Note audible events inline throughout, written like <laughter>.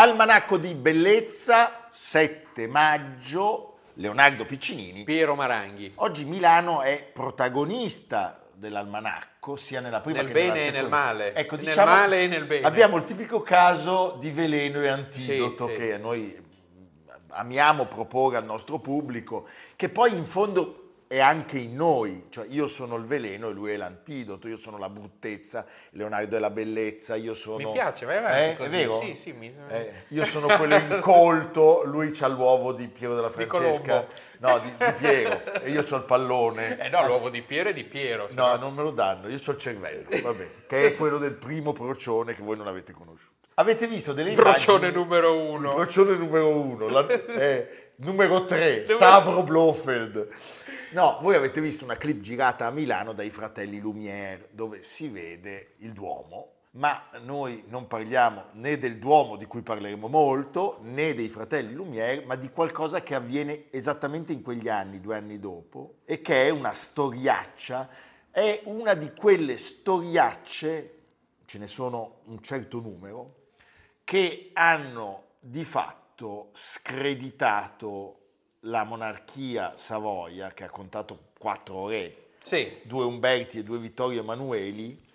Almanacco di bellezza, 7 maggio, Leonardo Piccinini. Piero Maranghi. Oggi Milano è protagonista dell'almanacco, sia nella prima nel che nella seconda. Nel bene e nel male. Ecco, nel diciamo, male e nel bene. Abbiamo il tipico caso di veleno e antidoto sì, che sì. noi amiamo proporre al nostro pubblico, che poi in fondo è anche in noi, cioè io sono il veleno e lui è l'antidoto, io sono la bruttezza, Leonardo è la bellezza, io sono... Mi piace, vai avanti Eh, così. È vero? Sì, sì, mi... Eh, io sono quello <laughs> incolto, lui c'ha l'uovo di Piero della Di Francesca, no, di, di Piero, e io ho il pallone. Eh no, Anzi, l'uovo di Piero è di Piero. se No, non me lo danno, io ho il cervello, vabbè, che è quello del primo procione che voi non avete conosciuto. Avete visto delle Procione immagini? numero uno. Il procione numero uno, numero tre, Stavro Blofeld. No, voi avete visto una clip girata a Milano dai fratelli Lumière dove si vede il Duomo, ma noi non parliamo né del Duomo di cui parleremo molto, né dei fratelli Lumière, ma di qualcosa che avviene esattamente in quegli anni, due anni dopo, e che è una storiaccia, è una di quelle storiacce, ce ne sono un certo numero, che hanno di fatto screditato la monarchia Savoia, che ha contato quattro re, Sì, due Umberti e due Vittorio Emanueli,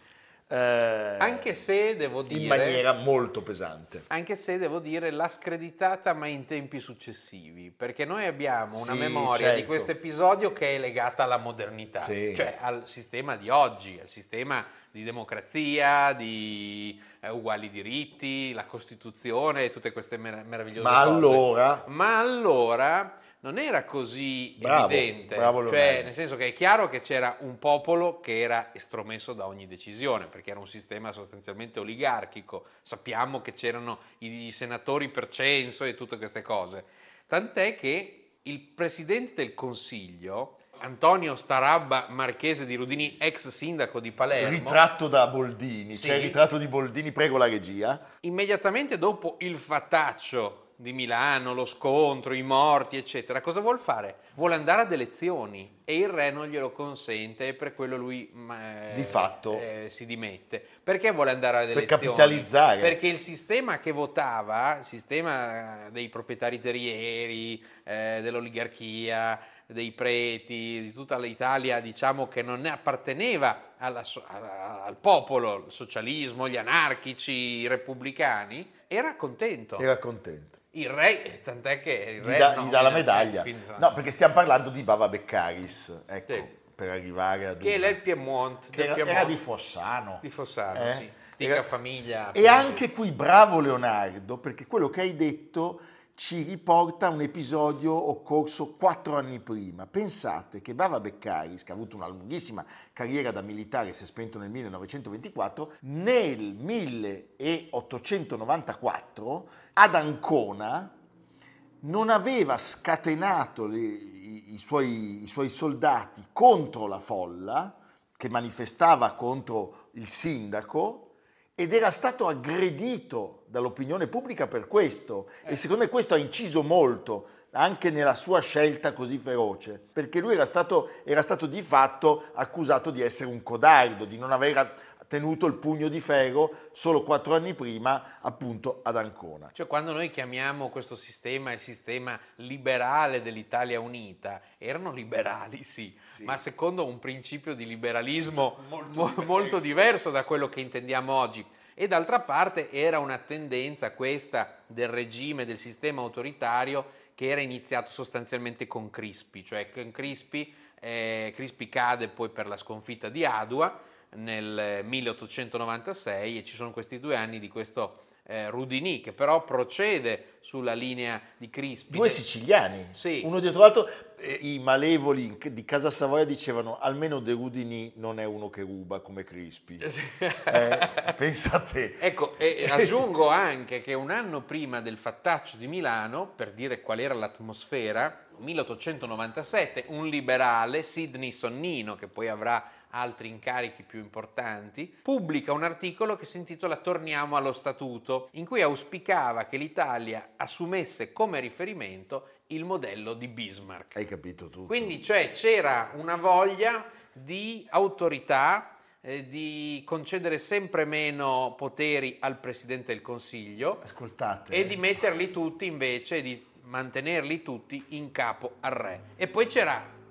eh, anche se devo dire... in maniera molto pesante. Anche se devo dire l'ha screditata ma in tempi successivi, perché noi abbiamo una Sì, memoria di certo. questo episodio che è legata alla modernità, Sì. cioè al sistema di oggi, al sistema di democrazia, di eh, uguali diritti, la Costituzione e tutte queste mer- meravigliose Ma cose. allora, Ma allora non era così Bravo, evidente, bravo cioè nel senso che è chiaro che c'era un popolo che era estromesso da ogni decisione, perché era un sistema sostanzialmente oligarchico, sappiamo che c'erano i, i senatori per censo e tutte queste cose, tant'è che il presidente del Consiglio, Antonio Starabba Marchese di Rudini, ex sindaco di Palermo, ritratto da Boldini, Sì. c'è il ritratto di Boldini, prego la regia. immediatamente dopo il fattaccio di Milano, lo scontro, i morti, eccetera, cosa vuol fare? Vuole andare ad elezioni e il re non glielo consente e per quello lui ma, eh, Di fatto. eh, si dimette. Perché vuole andare ad Per elezioni? capitalizzare. Perché il sistema che votava, il sistema dei proprietari terrieri, eh, dell'oligarchia, dei preti, di tutta l'Italia, diciamo che non ne apparteneva alla- al popolo, il socialismo, gli anarchici, i repubblicani, era contento. Era contento. Il re, tant'è che il Gli re dà, no, gli dà la medaglia. No, perché stiamo parlando di Bava Beccaris, ecco, Sì. per arrivare ad che è il Piemonte, che era, Piemonte. era di Fossano. Di Fossano, Eh? sì. Tica Era- famiglia. E anche qui bravo Leonardo, perché quello che hai detto ci riporta un episodio occorso quattro anni prima. Pensate che Bava Beccaris, che ha avuto una lunghissima carriera da militare, si è spento nel 1924, nel 1894 ad Ancona non aveva scatenato le- i, i suoi, i suoi soldati contro la folla che manifestava contro il sindaco ed era stato aggredito dall'opinione pubblica per questo e secondo me questo ha inciso molto anche nella sua scelta così feroce, perché lui era stato, era stato di fatto accusato di essere un codardo, di non aver tenuto il pugno di ferro solo quattro anni prima appunto ad Ancona. Cioè quando noi chiamiamo questo sistema il sistema liberale dell'Italia unita, erano liberali sì, sì. ma secondo un principio di liberalismo molto, mo- diverso. molto diverso da quello che intendiamo oggi. E d'altra parte era una tendenza questa del regime, del sistema autoritario che era iniziato sostanzialmente con Crispi, cioè con Crispi, eh, Crispi cade poi per la sconfitta di Adua nel 1896 e ci sono questi due anni di questo eh, Rudini, che però procede sulla linea di Crispi. Due siciliani, sì. uno dietro l'altro. Eh, I malevoli di Casa Savoia dicevano almeno De Rudini non è uno che ruba come Crispi. eh, <laughs> pensate. Ecco, e aggiungo anche che un anno prima del fattaccio di Milano, per dire qual era l'atmosfera, 1897, un liberale, Sidney Sonnino, che poi avrà altri incarichi più importanti, pubblica un articolo che si intitola Torniamo allo Statuto, in cui auspicava che l'Italia assumesse come riferimento il modello di Bismarck. Hai capito tu. Quindi cioè, c'era una voglia di autorità, eh, di concedere sempre meno poteri al Presidente del Consiglio Ascoltate. e di metterli tutti invece, di mantenerli tutti in capo al re. E poi c'era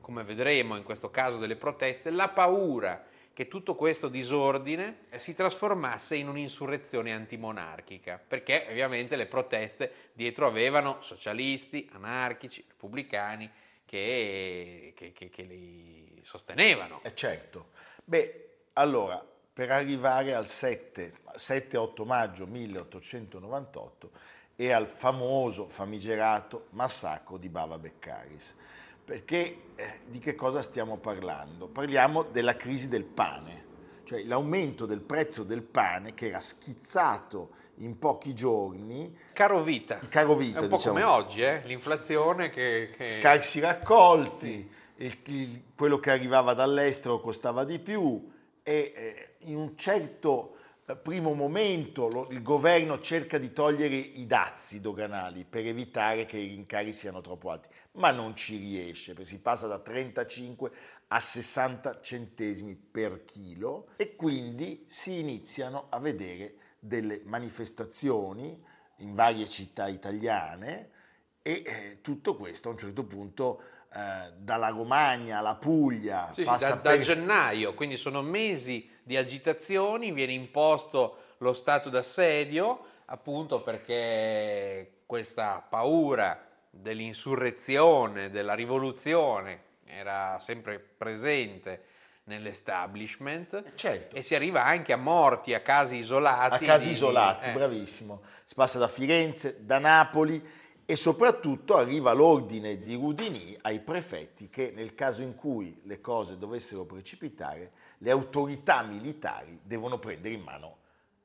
come vedremo in questo caso delle proteste, la paura che tutto questo disordine si trasformasse in un'insurrezione antimonarchica, perché ovviamente le proteste dietro avevano socialisti, anarchici, repubblicani che, che, che, che li sostenevano. Eh certo. Beh, allora, per arrivare al 7-8 maggio 1898 e al famoso, famigerato massacro di Bava Beccaris perché eh, di che cosa stiamo parlando? Parliamo della crisi del pane, cioè l'aumento del prezzo del pane che era schizzato in pochi giorni. Caro vita. Caro vita, È un po' diciamo. come oggi, eh? l'inflazione che, che... Scarsi raccolti, sì. il, il, quello che arrivava dall'estero costava di più e eh, in un certo primo momento lo, il governo cerca di togliere i dazi doganali per evitare che i rincari siano troppo alti, ma non ci riesce, perché si passa da 35 a 60 centesimi per chilo e quindi si iniziano a vedere delle manifestazioni in varie città italiane e eh, tutto questo a un certo punto eh, dalla Romagna alla Puglia sì, passa sì, da, per... da gennaio, quindi sono mesi di agitazioni, viene imposto lo stato d'assedio appunto perché questa paura dell'insurrezione, della rivoluzione era sempre presente nell'establishment certo. e si arriva anche a morti, a casi isolati. A casi di, isolati, eh. bravissimo. Si passa da Firenze, da Napoli e soprattutto arriva l'ordine di Rudini ai prefetti che nel caso in cui le cose dovessero precipitare le autorità militari devono prendere in mano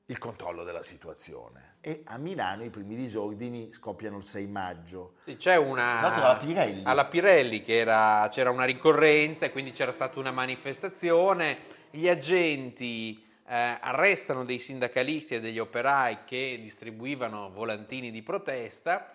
il controllo della situazione. E a Milano i primi disordini scoppiano il 6 maggio. Sì, c'è una... Tra l'altro alla Pirelli. Alla Pirelli che era, c'era una ricorrenza e quindi c'era stata una manifestazione. Gli agenti eh, arrestano dei sindacalisti e degli operai che distribuivano volantini di protesta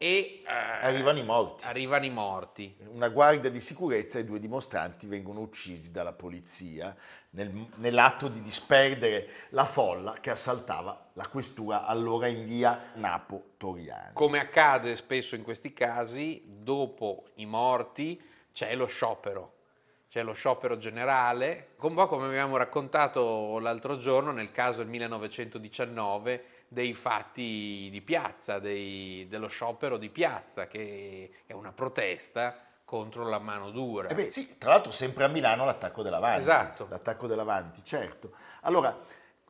e eh, arrivano i morti. Arrivano i morti. Una guardia di sicurezza e due dimostranti vengono uccisi dalla polizia nel, nell'atto di disperdere la folla che assaltava la questura allora in via Napo Toriani. Come accade spesso in questi casi, dopo i morti c'è lo sciopero. C'è lo sciopero generale, un po' come abbiamo raccontato l'altro giorno nel caso del 1919 dei fatti di piazza, dei, dello sciopero di piazza, che è una protesta contro la mano dura. Eh beh, sì, tra l'altro sempre a Milano l'attacco dell'Avanti. Esatto. L'attacco dell'Avanti, certo. Allora,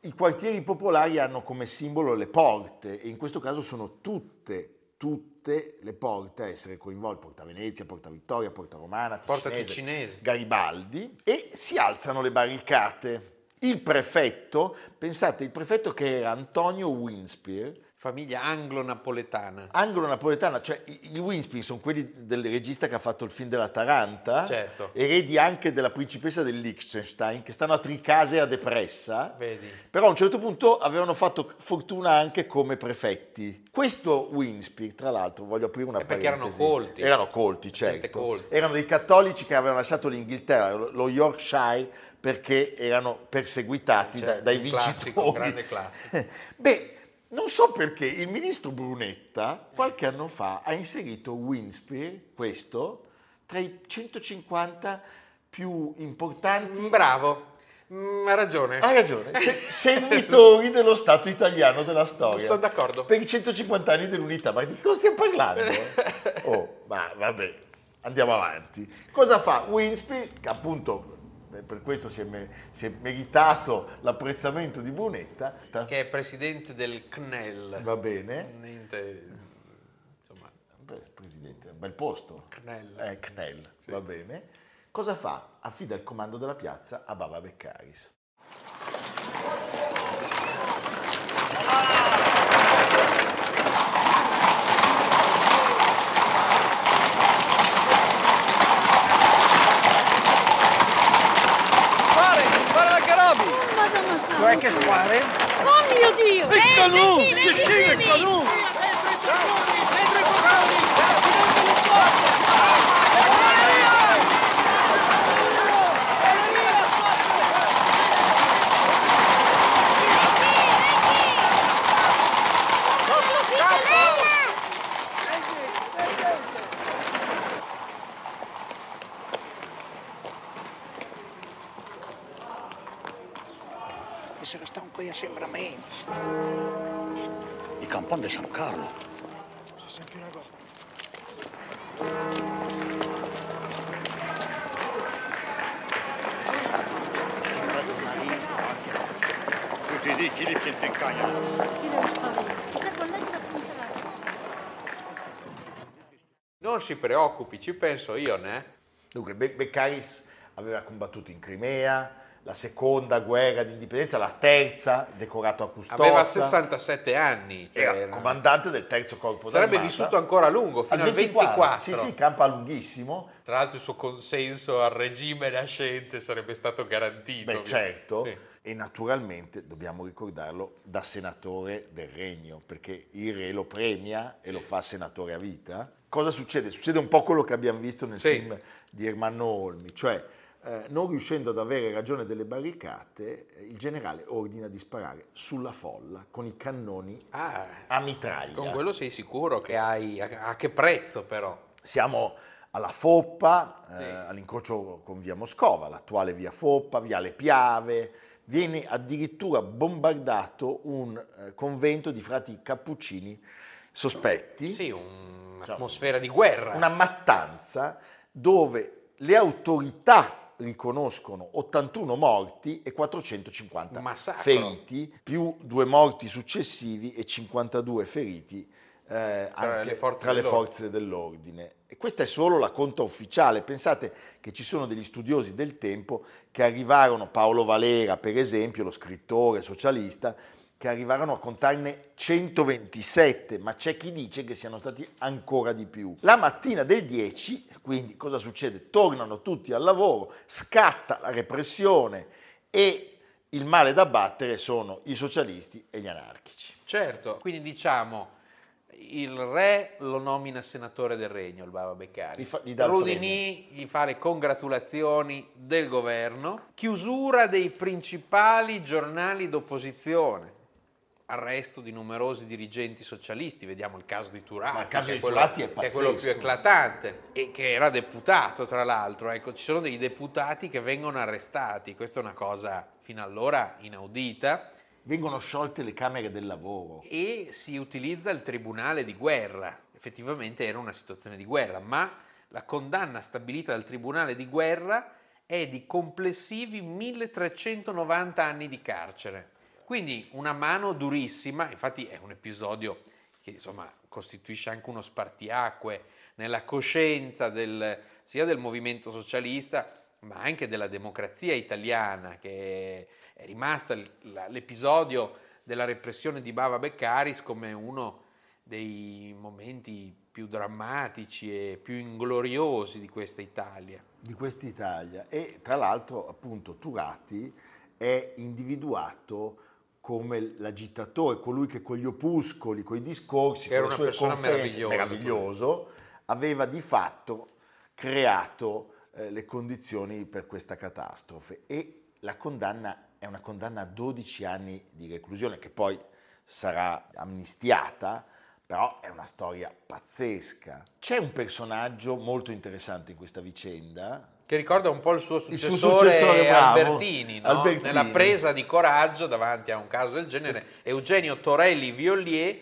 i quartieri popolari hanno come simbolo le porte e in questo caso sono tutte, tutte le porte a essere coinvolte, Porta Venezia, Porta Vittoria, Porta Romana, Ticinese, Porta Ticinese. Garibaldi, e si alzano le barricate. Il prefetto, pensate, il prefetto che era Antonio Winspear, Famiglia anglo-napoletana. Anglo-napoletana, cioè i, i Winspear sono quelli del regista che ha fatto il film della Taranta, Certo. eredi anche della principessa del Liechtenstein, che stanno a Tricase a Depressa, Vedi. però a un certo punto avevano fatto fortuna anche come prefetti. Questo Winspear, tra l'altro, voglio aprire una Eh, perché erano parentesi. colti. Erano colti, Gente certo. colta. Erano dei cattolici che avevano lasciato l'Inghilterra, lo Yorkshire, perché erano perseguitati Certo, da- dai vincitori. classico, grande classico. <laughs> Beh, non so perché il ministro Brunetta qualche anno fa ha inserito Winspear, questo, tra i 150 più importanti. Bravo, Mm, ha ragione. Ha ragione, se- <laughs> servitori dello Stato italiano della storia. Sono d'accordo. Per i 150 anni dell'unità, ma di cosa stiamo parlando? <laughs> Oh, ma vabbè, andiamo avanti. Cosa fa Winspear, che appunto per questo si è, me- si è meritato l'apprezzamento di Brunetta, Che è presidente del CNEL. va bene, Niente, insomma, Beh, presidente, un bel posto. CNEL. Eh, CNEL, va bene. Cosa fa? Affida il comando della piazza a Bava Beccaris. Madonna santa. Vuoi che spare? Oh mio Dio! Il canù! vecchi, Che vecchi, c'è il vecchi. Se ne stanno qui assembramenti. I campani di San Carlo. Si sente una cosa. Tutti lì, chi li tiene in cagna? La non si preoccupi, ci penso io, ne? Dunque, Be- Beccaris aveva combattuto in Crimea, la seconda guerra d'indipendenza, la terza, decorato a Custodia. Aveva 67 anni. cioè Era era- comandante del terzo corpo Sarebbe d'armata. vissuto ancora a lungo, fino al 24. Sì, sì, campa lunghissimo. Tra l'altro il suo consenso al regime nascente sarebbe stato garantito. Beh, ovviamente. certo. Sì. E naturalmente, dobbiamo ricordarlo, da senatore del regno, perché il re lo premia e lo fa senatore a vita. Cosa succede? Succede un po' quello che abbiamo visto nel Sì. film di Ermanno Olmi, cioè eh, non riuscendo ad avere ragione delle barricate, eh, il generale ordina di sparare sulla folla con i cannoni Ah, a mitraglia. con quello sei sicuro che hai... A, che prezzo però? Siamo alla Foppa, eh, Sì. all'incrocio con via Moscova, l'attuale via Foppa, via Le Piave. Viene addirittura bombardato un eh, convento di frati cappuccini sospetti, Sì, un'atmosfera di guerra. una mattanza dove le autorità riconoscono 81 morti e 450 Un massacro. feriti, più due morti successivi e 52 feriti eh, anche le forze tra le forze dell'ordine. E questa è solo la conta ufficiale. Pensate che ci sono degli studiosi del tempo che arrivarono, Paolo Valera per esempio, lo scrittore socialista, che arrivarono a contarne 127, ma c'è chi dice che siano stati ancora di più. La mattina del 10, quindi cosa succede? Tornano tutti al lavoro, scatta la repressione e il male da battere sono i socialisti e gli anarchici. Certo, quindi diciamo il re lo nomina senatore del regno, il Baba Beccari. Gli fa- gli gli fa le congratulazioni del governo, chiusura dei principali giornali d'opposizione, arresto di numerosi dirigenti socialisti, vediamo il caso di Turati, Ma il caso di quello- Turati è che è quello più pazzesco. eclatante e che era deputato tra l'altro, ecco, ci sono dei deputati che vengono arrestati, questa è una cosa fino allora inaudita Vengono sciolte le camere del lavoro. e si utilizza il tribunale di guerra. Effettivamente era una situazione di guerra, ma la condanna stabilita dal tribunale di guerra è di complessivi 1390 anni di carcere. Quindi una mano durissima, infatti è un episodio che insomma costituisce anche uno spartiacque nella coscienza del- sia del movimento socialista ma anche della democrazia italiana che è rimasta l'episodio della repressione di Bava Beccaris come uno dei momenti più drammatici e più ingloriosi di questa Italia. di quest'Italia e tra l'altro appunto Turati è individuato come l'agitatore, colui che con gli opuscoli, con i discorsi, Che era con le una sue persona conferenze, meravigliosa, meraviglioso, aveva di fatto creato eh, le condizioni per questa catastrofe e la condanna è una condanna a 12 anni di reclusione che poi sarà amnistiata, però è una storia pazzesca. C'è un personaggio molto interessante in questa vicenda, Che ricorda un po' il suo Il successore, suo successore, Albertini, no? Albertini. nella presa di coraggio davanti a un caso del genere. Eugenio Torelli Violier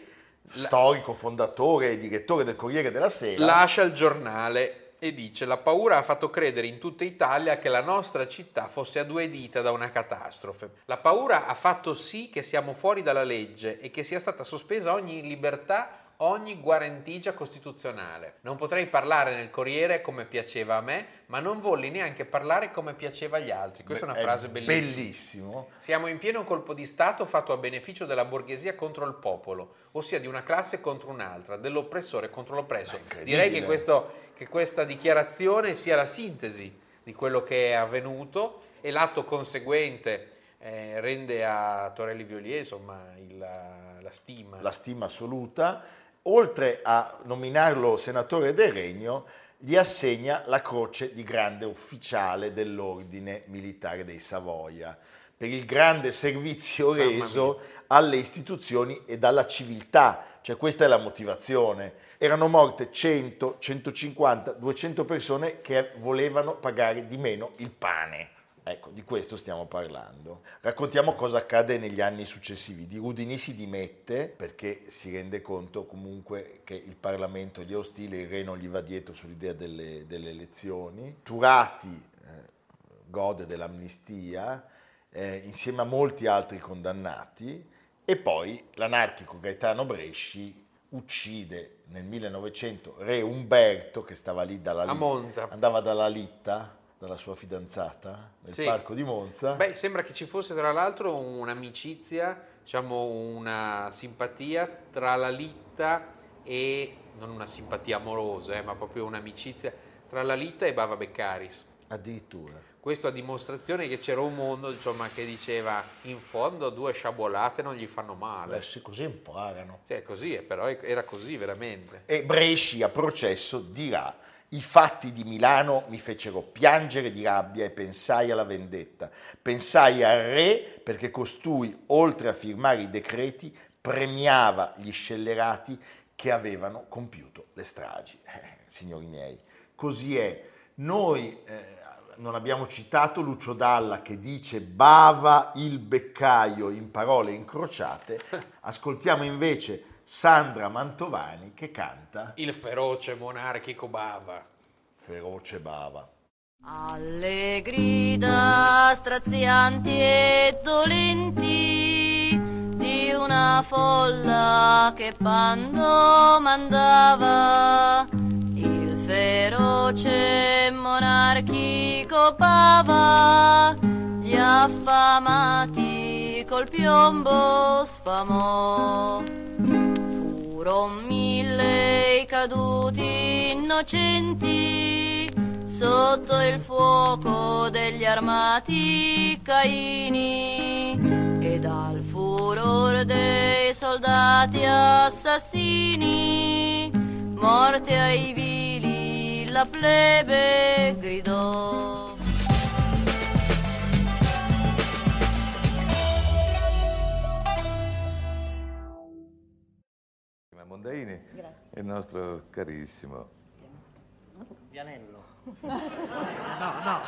storico, fondatore e direttore del Corriere della Sera. lascia il giornale e dice la paura ha fatto credere in tutta Italia che la nostra città fosse a due dita da una catastrofe. La paura ha fatto sì che siamo fuori dalla legge e che sia stata sospesa ogni libertà, ogni guarentigia costituzionale. Non potrei parlare nel Corriere come piaceva a me, ma non volli neanche parlare come piaceva agli altri. Questa è una frase bellissima. Bellissimo. Siamo in pieno colpo di Stato fatto a beneficio della borghesia contro il popolo, ossia di una classe contro un'altra, dell'oppressore contro l'oppresso. È. Direi che, questo- che questa dichiarazione sia la sintesi di quello che è avvenuto e l'atto conseguente eh, rende a Torelli Violier insomma, il- la stima. La stima assoluta. Oltre a nominarlo senatore del Regno, gli assegna la croce di grande ufficiale dell'ordine militare dei Savoia per il grande servizio reso alle istituzioni e alla civiltà. Cioè questa è la motivazione. Erano morte 100, 150, 200 persone che volevano pagare di meno il pane. Ecco, di questo stiamo parlando. Raccontiamo cosa accade negli anni successivi. Di Rudini si dimette perché si rende conto comunque che il Parlamento gli è ostile, il re non gli va dietro sull'idea delle, delle elezioni. Turati eh, gode dell'amnistia eh, insieme a molti altri condannati e poi l'anarchico Gaetano Bresci uccide nel 1900 re Umberto che stava lì dalla A Litta, Monza. andava dalla Litta, dalla sua fidanzata, nel Sì. parco di Monza. Beh, sembra che ci fosse tra l'altro un'amicizia, diciamo una simpatia tra la Litta e, non una simpatia amorosa, eh, ma proprio un'amicizia tra la Litta e Bava Beccaris. Addirittura. Questo a dimostrazione che c'era un mondo insomma, che diceva in fondo due sciabolate non gli fanno male. Adesso così imparano. Sì, è così, eh, però era così veramente. E Bresci a processo dirà i fatti di Milano mi fecero piangere di rabbia e pensai alla vendetta. Pensai al re perché costui, oltre a firmare i decreti, premiava gli scellerati che avevano compiuto le stragi. <laughs> Eh, signori miei, così è. Noi eh, non abbiamo citato Lucio Dalla che dice bava il beccaio in parole incrociate, <laughs> ascoltiamo invece Sandra Mantovani che canta Il feroce monarchico Bava. Feroce Bava. Alle grida strazianti e dolenti di una folla che pando mandava il feroce monarchico Bava gli affamati col piombo sfamò furon mille i caduti innocenti sotto il fuoco degli armati caini e dal furor dei soldati assassini morte ai vili la plebe gridò Mondaini è il nostro carissimo. Vianello. <laughs> No, no.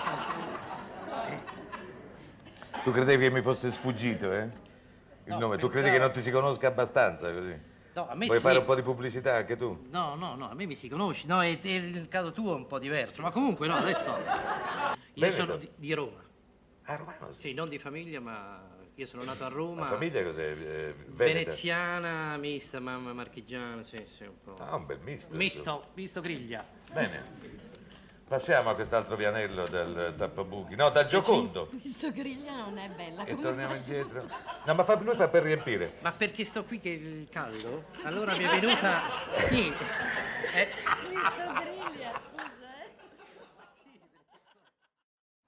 Tu credevi che mi fosse sfuggito, eh? Il No, nome, tu pensavo- credi che non ti si conosca abbastanza così? No, a me Vuoi sì. fare un po' di pubblicità anche tu? No, no, no, a me mi si conosci. No, e, e il caso tuo è un po' diverso. Ma comunque no, adesso. <laughs> Io Veneto. sono di, di Roma. Ah, romano, sì. Sì, non di famiglia, ma io sono nato a Roma. La famiglia cos'è? Eh? Veneziana, mista, mamma marchigiana, sì, sì, un po'. Ah, un bel misto. Misto, misto griglia. Bene. Passiamo a quest'altro pianello del tappabuchi. No, da Giocondo. Questo griglia non è bella. E torniamo indietro. No, ma fa, lui fa per riempire. Ma perché sto qui che è caldo? Allora mi è venuta... <laughs> Sì. Eh, Questo griglia, scusa, eh.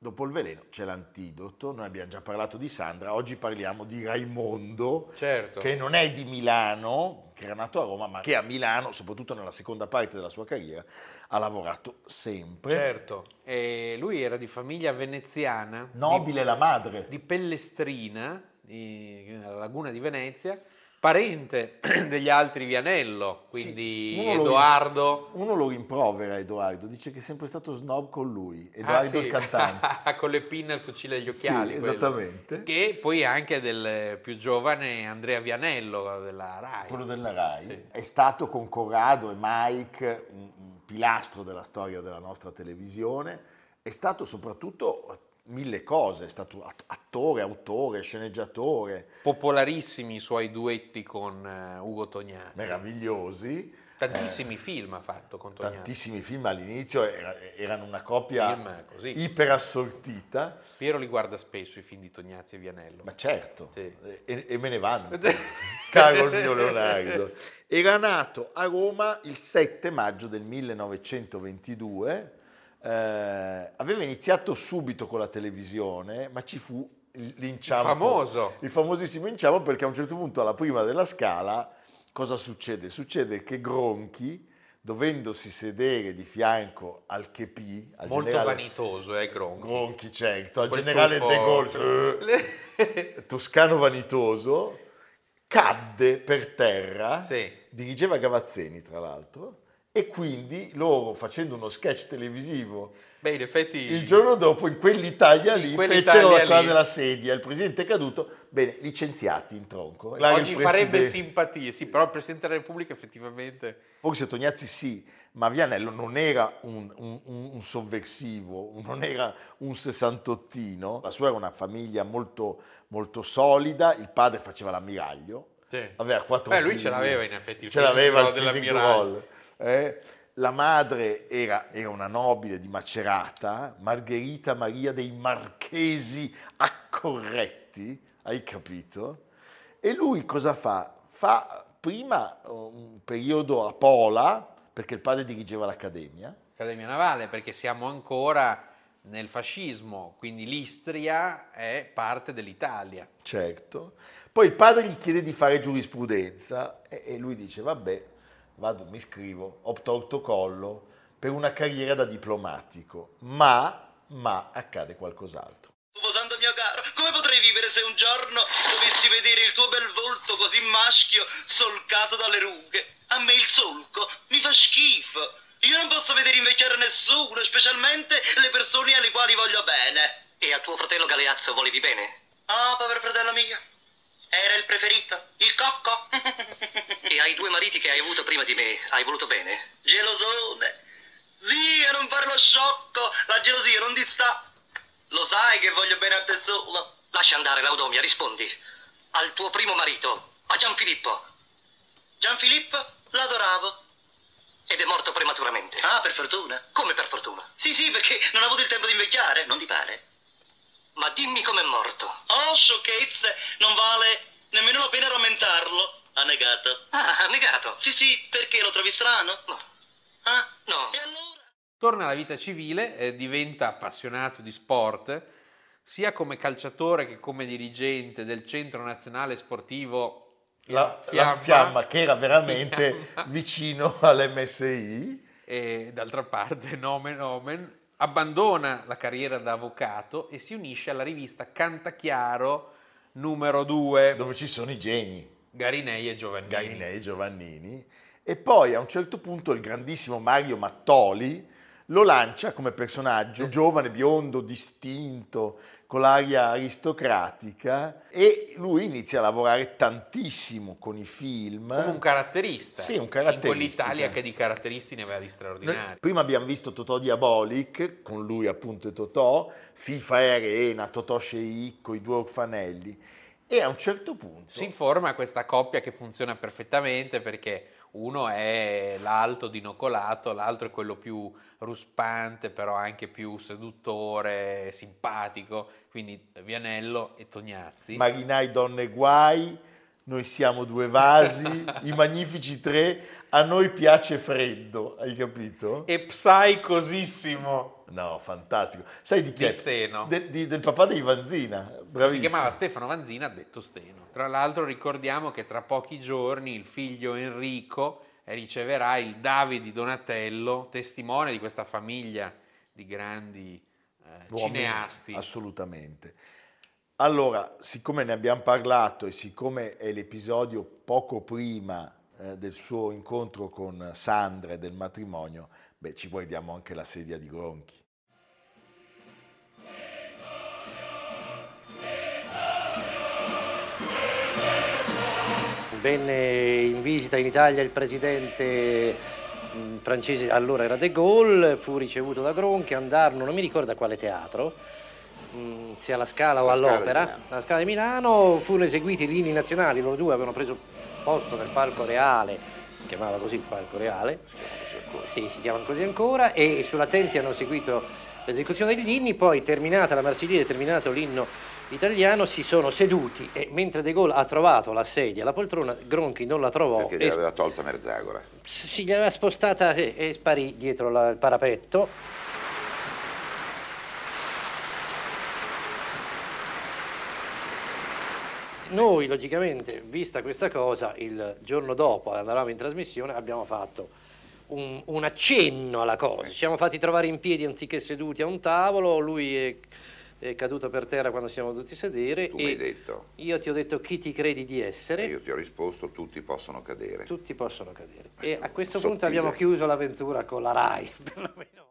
Dopo il veleno c'è l'antidoto, noi abbiamo già parlato di Sandra, oggi parliamo di Raimondo, Certo. che non è di Milano, che era nato a Roma, ma che a Milano, soprattutto nella seconda parte della sua carriera, ha lavorato sempre. Certo, e lui era di famiglia veneziana, Nobile la madre. di, di Pellestrina, di, nella laguna di Venezia, parente <clears throat> degli altri Vianello, quindi Sì, uno lo- Edoardo. Uno lo rimprovera Edoardo, dice che è sempre stato snob con lui, Edoardo Ah, sì. il cantante. <laughs> con le pinne al fucile agli occhiali. Sì, esattamente. Che poi anche del più giovane Andrea Vianello della RAI. quello della RAI, Sì. è stato con Corrado e Mike un, un pilastro della storia della nostra televisione, è stato soprattutto mille cose, è stato att- attore, autore, sceneggiatore, Popolarissimi i suoi duetti con eh, Ugo Tognazzi. meravigliosi. Tantissimi film ha fatto con Tognazzi. Tantissimi film all'inizio era- erano una coppia iperassortita, Piero li guarda spesso i film di Tognazzi e Vianello. ma certo, Sì. e, e me ne vanno, <laughs> caro il mio Leonardo. Era nato a Roma il 7 maggio del 1922, eh, aveva iniziato subito con la televisione, ma ci fu il- l'inciampo. famoso. Il famosissimo inciampo perché a un certo punto alla prima della scala cosa succede? Succede che Gronchi, dovendosi sedere di fianco al Chepi, al Molto generale vanitoso, eh, Gronchi. Gronchi, certo, al Quel generale De Gaulle, eh, toscano vanitoso, cadde per terra, Sì. dirigeva Gavazzeni tra l'altro, e quindi loro facendo uno sketch televisivo Beh, in effetti... il giorno dopo in quell'Italia lì In quell'Italia fecero la lì. della sedia, il presidente è caduto, bene, licenziati in tronco. Là Oggi farebbe simpatie, sì, però il Presidente della Repubblica effettivamente... Forse Tognazzi sì, ma Vianello non era un, un- un- sovversivo, non era un sessantottino. La sua era una famiglia molto, molto solida, il padre faceva l'ammiraglio, Sì. aveva quattro Beh, lui figli. ce l'aveva in effetti, il ce l'aveva il dell'ammiraglio. roll, eh. La madre era, era una nobile di Macerata, Margherita Maria dei Marchesi Accorretti, hai capito? E lui cosa fa? Fa prima un periodo a Pola, perché il padre dirigeva l'accademia, Accademia Navale, perché siamo ancora nel fascismo, quindi l'Istria è parte dell'Italia. certo. Poi il padre gli chiede di fare giurisprudenza e, e lui dice, vabbè, vado, mi iscrivo, opto autocollo per una carriera da diplomatico, ma, ma accade qualcos'altro. Tuo santo mio caro, come potrei vivere se un giorno dovessi vedere il tuo bel volto così maschio solcato dalle rughe? A me il solco mi fa schifo. Io non posso vedere invecchiare nessuno, specialmente le persone alle quali voglio bene. E a tuo fratello Galeazzo volevi bene? Ah, povero fratello mio. Era il preferito, il cocco. <laughs> E ai due mariti che hai avuto prima di me hai voluto bene? Gelosone. Via, non fare lo sciocco. La gelosia non ti sta. Lo sai che voglio bene a te solo. Lascia andare, Laudomia, rispondi. Al tuo primo marito, a Gianfilippo, Gianfilippo l'adoravo. ed è morto prematuramente. Ah, per fortuna. Come per fortuna. Sì, sì, perché non ha avuto il tempo di invecchiare, non ti pare? Ma dimmi com'è morto. Oh, sciocchezze, non vale nemmeno la pena rammentarlo. Ha negato. Ah, negato. Sì, sì, perché lo trovi strano? No. Ah, No. e allora? Torna alla vita civile, eh, diventa appassionato di sport, sia come calciatore che come dirigente del Centro Nazionale Sportivo La la fiamma, che era veramente Fiamma. vicino all'MSI. e d'altra parte, nomen omen, abbandona la carriera da avvocato e si unisce alla rivista Cantachiaro numero 2, dove ci sono i geni, Garinei e Giovannini. Garinei e Giovannini, e poi a un certo punto il grandissimo Mario Mattoli lo lancia come personaggio. Giovane, biondo, distinto, con l'aria aristocratica e lui inizia a lavorare tantissimo con i film. Come un caratterista. Sì, un caratterista. In quell'Italia che di caratteristi ne aveva di Noi straordinari. prima abbiamo visto Totò Diabolic, con lui appunto e Totò, FIFA e Arena, Totò Sceicco, i due orfanelli. E a un certo punto... Si forma questa coppia che funziona perfettamente perché uno è l'alto dinocolato, l'altro è quello più ruspante, però anche più seduttore, simpatico, quindi Vianello e Tognazzi. Marinai, donne guai, noi siamo due vasi, <laughs> i magnifici tre, a noi piace freddo, hai capito? E psicosissimo. No, fantastico. Sai di chi Di? Steno. De- di- del papà dei Vanzina, bravissimo. Si chiamava Stefano Vanzina, detto Steno. Tra l'altro ricordiamo che tra pochi giorni il figlio Enrico riceverà il Davide Donatello, testimone di questa famiglia di grandi eh, cineasti. Assolutamente. Allora, siccome ne abbiamo parlato e siccome è l'episodio poco prima eh, del suo incontro con Sandra e del matrimonio, beh, ci guardiamo anche la sedia di Gronchi. Venne in visita in Italia il presidente mh, francese, allora era De Gaulle, fu ricevuto da Gronchi, andarono, non mi ricordo a quale teatro, mh, sia alla Scala o Alla Scala all'Opera, Milano. alla Scala di Milano, furono eseguiti gli inni nazionali, loro due avevano preso posto nel palco reale, si chiamava così il palco reale, sì, si chiamano così ancora, e sulla Tenti hanno seguito l'esecuzione degli inni, poi terminata la Marsigliese, terminato l'inno italiano, si sono seduti e mentre De Gaulle ha trovato la sedia, la poltrona, Gronchi non la trovò Perché gli e aveva tolta Merzagora. si gli aveva spostata e, e sparì dietro la- il parapetto. Noi, logicamente, vista questa cosa, il giorno dopo andavamo in trasmissione, abbiamo fatto un, un accenno alla cosa. Ci siamo fatti trovare in piedi anziché seduti a un tavolo, lui è, è caduto per terra quando siamo dovuti sedere. Tu e mi hai detto, Io ti ho detto chi ti credi di essere. e io ti ho risposto, tutti possono cadere. Tutti possono cadere. E a questo Sottile. punto abbiamo chiuso l'avventura con la RAI. <laughs> perlomeno.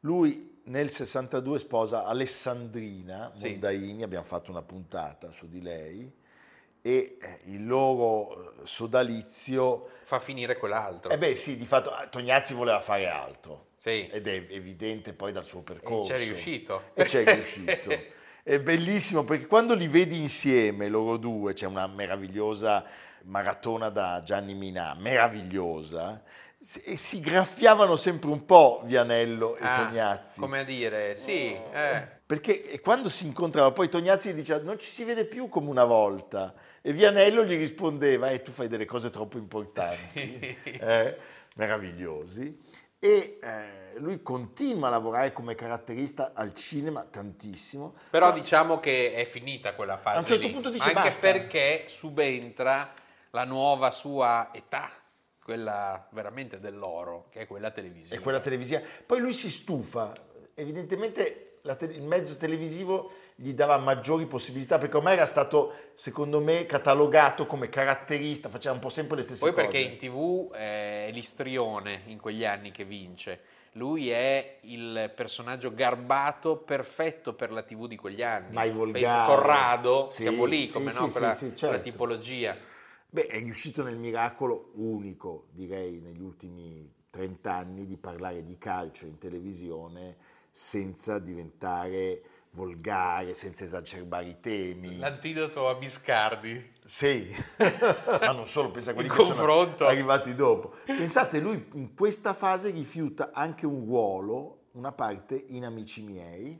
Lui nel 62 sposa Alessandrina Sì. Mondaini, abbiamo fatto una puntata su di lei, e eh, il loro eh, sodalizio... Fa finire quell'altro. Eh beh sì, di fatto eh, Tognazzi voleva fare altro. Sì. Ed è evidente poi dal suo percorso. c'è riuscito. E c'è riuscito. È bellissimo perché quando li vedi insieme, loro due, c'è una meravigliosa maratona da Gianni Minà, meravigliosa, e si graffiavano sempre un po' Vianello e Ah, Tognazzi. Come a dire, sì, eh. Perché e quando si incontravano, poi Tognazzi diceva non ci si vede più come una volta. E Vianello gli rispondeva, eh, tu fai delle cose troppo importanti, eh, meravigliosi. E eh, lui continua a lavorare come caratterista al cinema tantissimo. Però Ma- diciamo che è finita quella fase A un certo lì. punto dice Anche basta. perché subentra la nuova sua età, quella veramente dell'oro, che è quella televisiva. è quella televisiva. Poi lui si stufa, evidentemente te- il mezzo televisivo gli dava maggiori possibilità perché ormai era stato, secondo me, catalogato come caratterista, faceva un po' sempre le stesse Poi cose. perché in tv è l'istrione in quegli anni che vince. Lui è il personaggio garbato perfetto per la TV di quegli anni. Mai Penso volgare. Corrado, Sì, siamo lì, come sì, no, sì, quella, sì, quella certo. tipologia. Beh, è riuscito nel miracolo unico, direi, negli ultimi 30 anni di parlare di calcio in televisione senza diventare volgare, senza esacerbare i temi. L'antidoto a Biscardi. Sì, <laughs> ma non solo, pensa a quelli che sono confronto. arrivati dopo. Pensate, lui in questa fase rifiuta anche un ruolo, una parte in Amici miei,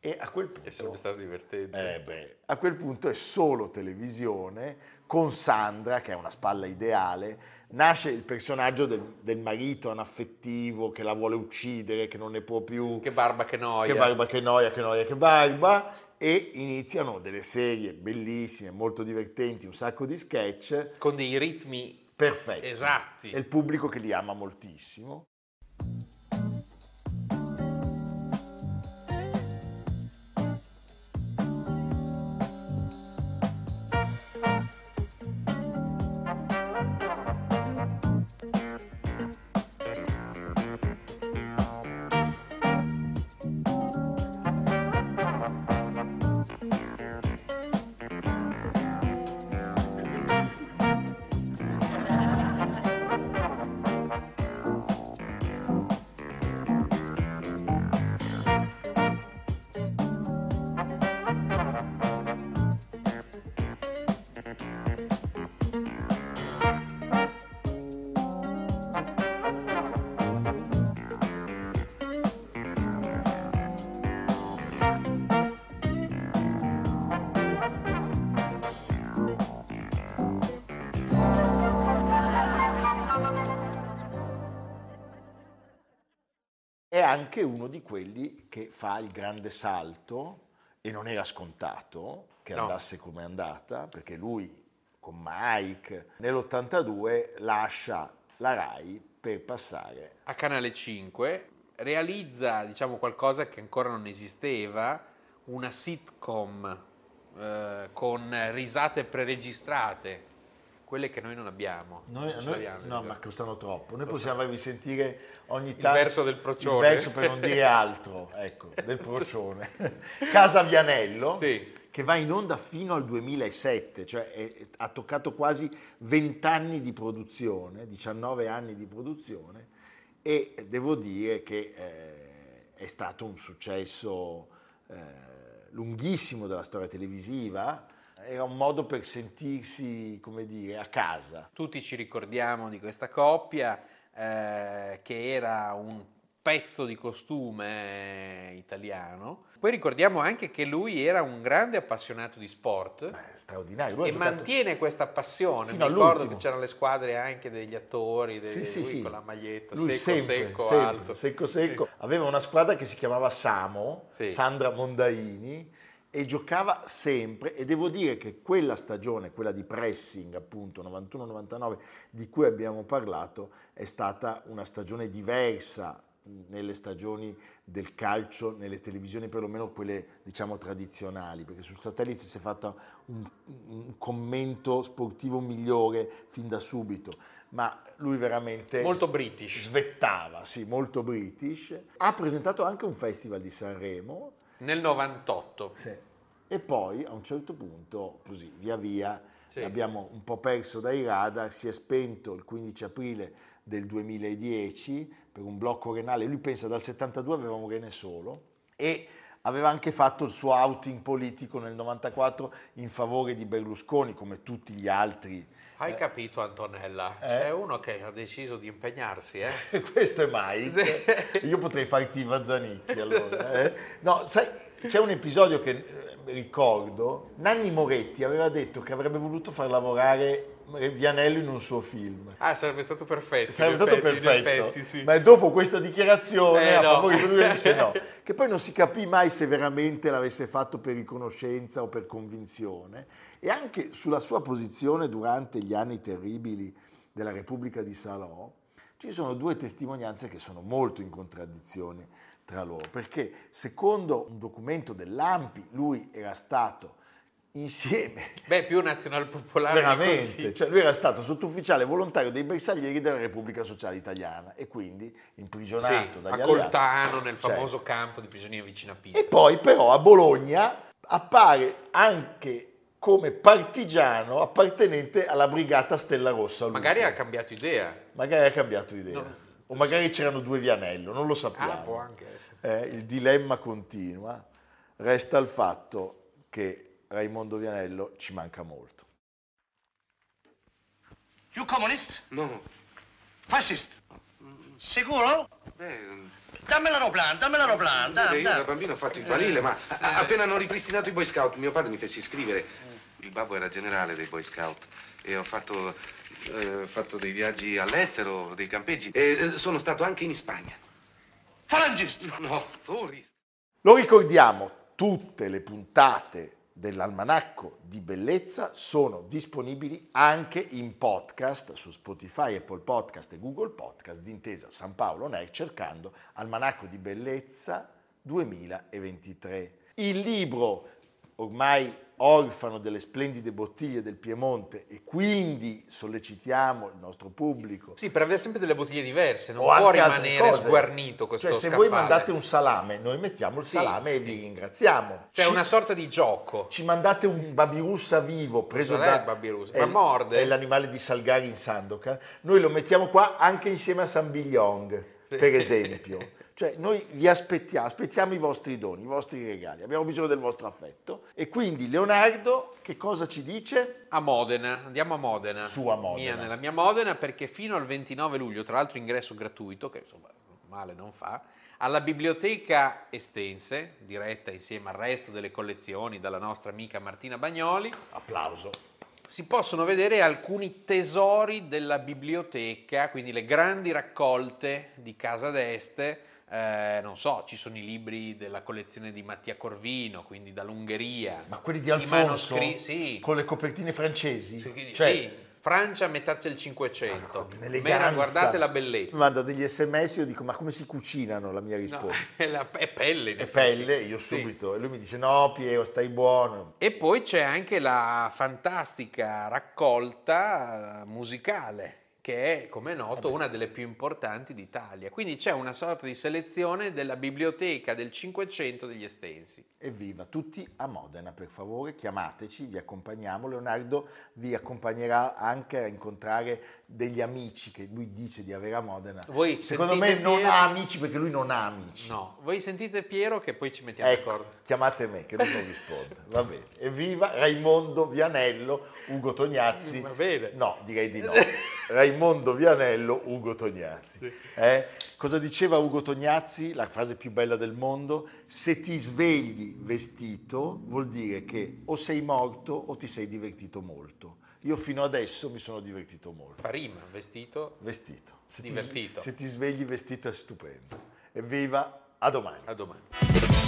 e a quel punto... Che sarebbe stato divertente. Eh beh, a quel punto è solo televisione con Sandra, che è una spalla ideale. Nasce il personaggio del, del marito anaffettivo che la vuole uccidere, che non ne può più. Che barba, che noia. Che barba, che noia, che noia, che barba. E iniziano delle serie bellissime, molto divertenti, un sacco di sketch. Con dei ritmi perfetti. esatti. E il pubblico che li ama moltissimo. Anche uno di quelli che fa il grande salto e non era scontato che No. andasse come è andata, perché lui con Mike nell'82 lascia la RAI per passare a Canale 5 realizza diciamo qualcosa che ancora non esisteva, una sitcom eh, con risate preregistrate, quelle che noi non abbiamo. Noi- Non noi- no, le ma costano troppo. Noi possiamo farvi sentire ogni Il tanto verso del procione. Il verso per non dire <laughs> altro, ecco, del procione. <laughs> Casa Vianello, Sì. che va in onda fino al 2007, cioè è- è- ha toccato quasi 20 anni di produzione, 19 anni di produzione e devo dire che eh, è stato un successo eh, lunghissimo della storia televisiva. Era un modo per sentirsi, come dire, a casa. Tutti ci ricordiamo di questa coppia eh, che era un pezzo di costume italiano. Poi ricordiamo anche che lui era un grande appassionato di sport straordinario. Lui e mantiene questa passione. Mi ricordo all'ultimo. che c'erano le squadre anche degli attori, dei, Sì, sì, lui sì. con la maglietta Lui secco, sempre, secco, sempre, alto. secco, secco. Aveva una squadra che si chiamava Samo. Sandra Mondaini, e giocava sempre. E devo dire che quella stagione, quella di pressing, appunto, 91-99, di cui abbiamo parlato, è stata una stagione diversa nelle stagioni del calcio, nelle televisioni perlomeno quelle diciamo tradizionali, perché sul satellite si è fatto un, un commento sportivo migliore fin da subito, ma lui veramente Molto british. svettava, sì, molto british. Ha presentato anche un festival di Sanremo Nel 98. sì. e poi a un certo punto, così via via, Sì. l'abbiamo un po' perso dai radar, si è spento il 15 aprile del 2010 per un blocco renale, lui pensa dal 72 aveva un rene solo e aveva anche fatto il suo outing politico nel 94 in favore di Berlusconi come tutti gli altri. Hai capito Antonella? Eh? C'è uno che ha deciso di impegnarsi, eh? <laughs> Questo è Mike. Io potrei farti i Vazzanicchi allora. eh. No, sai, c'è un episodio che eh, ricordo. Nanni Moretti aveva detto che avrebbe voluto far lavorare Vianello in un suo film. Ah, sarebbe stato perfetto. Sarebbe stato effetti, perfetto, effetti, sì. ma dopo questa dichiarazione Eh, a no. favore di lui disse no. <laughs> Che poi non si capì mai se veramente l'avesse fatto per riconoscenza o per convinzione. E anche sulla sua posizione durante gli anni terribili della Repubblica di Salò, ci sono due testimonianze che sono molto in contraddizione tra loro, perché secondo un documento dell'AMPI lui era stato insieme Beh, più nazionalpopolare Veramente, cioè lui era stato sottufficiale volontario dei bersaglieri della Repubblica Sociale Italiana e quindi imprigionato Sì, dagli a alleati. Coltano, nel Certo. famoso campo di prigionieri vicino a Pisa. E poi però a Bologna appare anche come partigiano appartenente alla brigata Stella Rossa. lui. Magari ha cambiato idea. Magari ha cambiato idea. No. O magari c'erano due Vianello, non lo sappiamo. Ah, può anche essere. Eh, il dilemma continua. Resta il fatto che Raimondo Vianello ci manca molto. You communist? No. Fascist? Sicuro? Beh, Dammi l'aeroplano, dammi l'aeroplano. Dai, io da bambino ho fatto il barile, ma a- appena hanno ripristinato i Boy Scout, mio padre mi fece iscrivere. Il babbo era generale dei Boy Scout e ho fatto, eh, fatto dei viaggi all'estero, dei campeggi e eh, sono stato anche in Spagna. Falangist? No, tourist. Lo ricordiamo, tutte le puntate dell'Almanacco di Bellezza sono disponibili anche in podcast su Spotify, Apple Podcast e Google Podcast d'intesa San Paolo Ner cercando Almanacco di Bellezza 2023. Il libro ormai orfano delle splendide bottiglie del Piemonte e quindi sollecitiamo il nostro pubblico Sì, per avere sempre delle bottiglie diverse, non o può rimanere sguarnito questo Cioè, se scaffale. voi mandate un salame, noi mettiamo il Sì, salame e vi ringraziamo. Cioè Ci- una sorta di gioco. ci mandate un babirussa vivo preso Cos'è da il babirussa? è Ma morde? È l'animale di Salgari in Sandokan. Noi lo mettiamo qua anche insieme a San Bigliong, per esempio. Cioè, noi vi aspettiamo, aspettiamo i vostri doni, i vostri regali. Abbiamo bisogno del vostro affetto. E quindi Leonardo, che cosa ci dice? A Modena, andiamo a Modena. Su a Modena. Mia, nella mia Modena perché fino al 29 luglio, tra l'altro ingresso gratuito, che insomma male non fa, alla biblioteca Estense, diretta insieme al resto delle collezioni dalla nostra amica Martina Bagnoli, Applauso. Si possono vedere alcuni tesori della biblioteca, quindi le grandi raccolte di Casa d'Este, eh, non so, ci sono i libri della collezione di Mattia Corvino, quindi dall'Ungheria. Ma quelli di Alfonso? manoscri- sì. Con le copertine francesi? Sì, Cioè, sì, Francia a metà del 500. un'eleganza. Mera, guardate la bellezza. Mi manda degli sms io dico ma come si cucinano la mia risposta? <laughs> È, la- è pelle. È pelle, io Sì. subito. E lui mi dice no Piero stai buono. E poi c'è anche la fantastica raccolta eh, musicale, che è, come è noto, una delle più importanti d'Italia. Quindi c'è una sorta di selezione della biblioteca del 500 degli estensi. Evviva, tutti a Modena per favore, chiamateci, vi accompagniamo. Leonardo vi accompagnerà anche a incontrare degli amici che lui dice di avere a Modena. Voi Secondo me sentite non Piero? ha amici perché lui non ha amici. No, voi sentite Piero che poi ci mettiamo Ecco, d'accordo. chiamate me che lui non risponde. Va bene. Evviva Raimondo Vianello, Ugo Tognazzi. Va bene. No, direi di no. <laughs> Raimondo Vianello, Ugo Tognazzi. Eh? Cosa diceva Ugo Tognazzi? La frase più bella del mondo? Se ti svegli vestito vuol dire che o sei morto o ti sei divertito molto. Io fino adesso mi sono divertito molto. Fa rima, vestito, Vestito. Se ti- divertito. se ti svegli vestito è stupendo. Evviva, a domani. A domani.